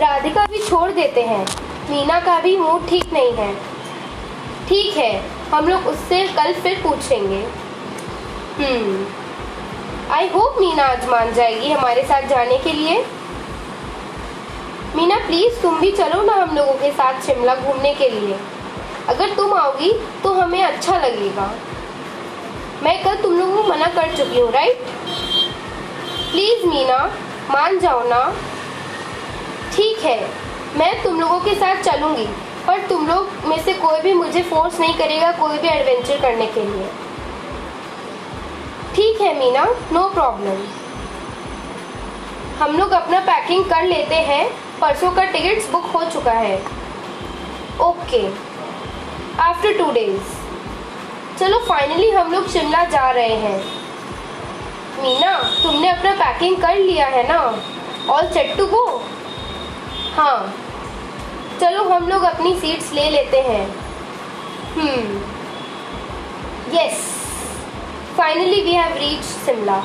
राधिका भी छोड़ देते हैं। मीना का भी मूड ठीक नहीं है। ठीक है, हम लोग उससे कल फिर पूछेंगे। हम्म। आई होप मीना आज मान जाएगी हमारे साथ जाने के लिए। मीना प्लीज़ तुम भी चलो ना हम लोगों के साथ शिमला घूमने के लिए। अगर तुम आओगी तो हमें अच्छा लगेगा। मैं कल तुम लोगों को मना कर चुकी हूँ राइट प्लीज़ मीना, मान जाओ ना। ठीक है, मैं तुम लोगों के साथ चलूँगी, पर तुम लोग में से कोई भी मुझे फोर्स नहीं करेगा कोई भी एडवेंचर करने के लिए। ठीक है, मीना नो प्रॉब्लम हम लोग अपना पैकिंग कर लेते हैं, परसों का टिकट्स बुक हो चुका है। ओके आफ्टर टू डेज़ चलो फाइनली हम लोग शिमला जा रहे हैं। मीना, तुमने अपना पैकिंग कर लिया है ना? ऑल सेट टू गो हाँ। चलो हम लोग अपनी सीट्स ले लेते हैं। हम्म। Yes finally we have reach Shimla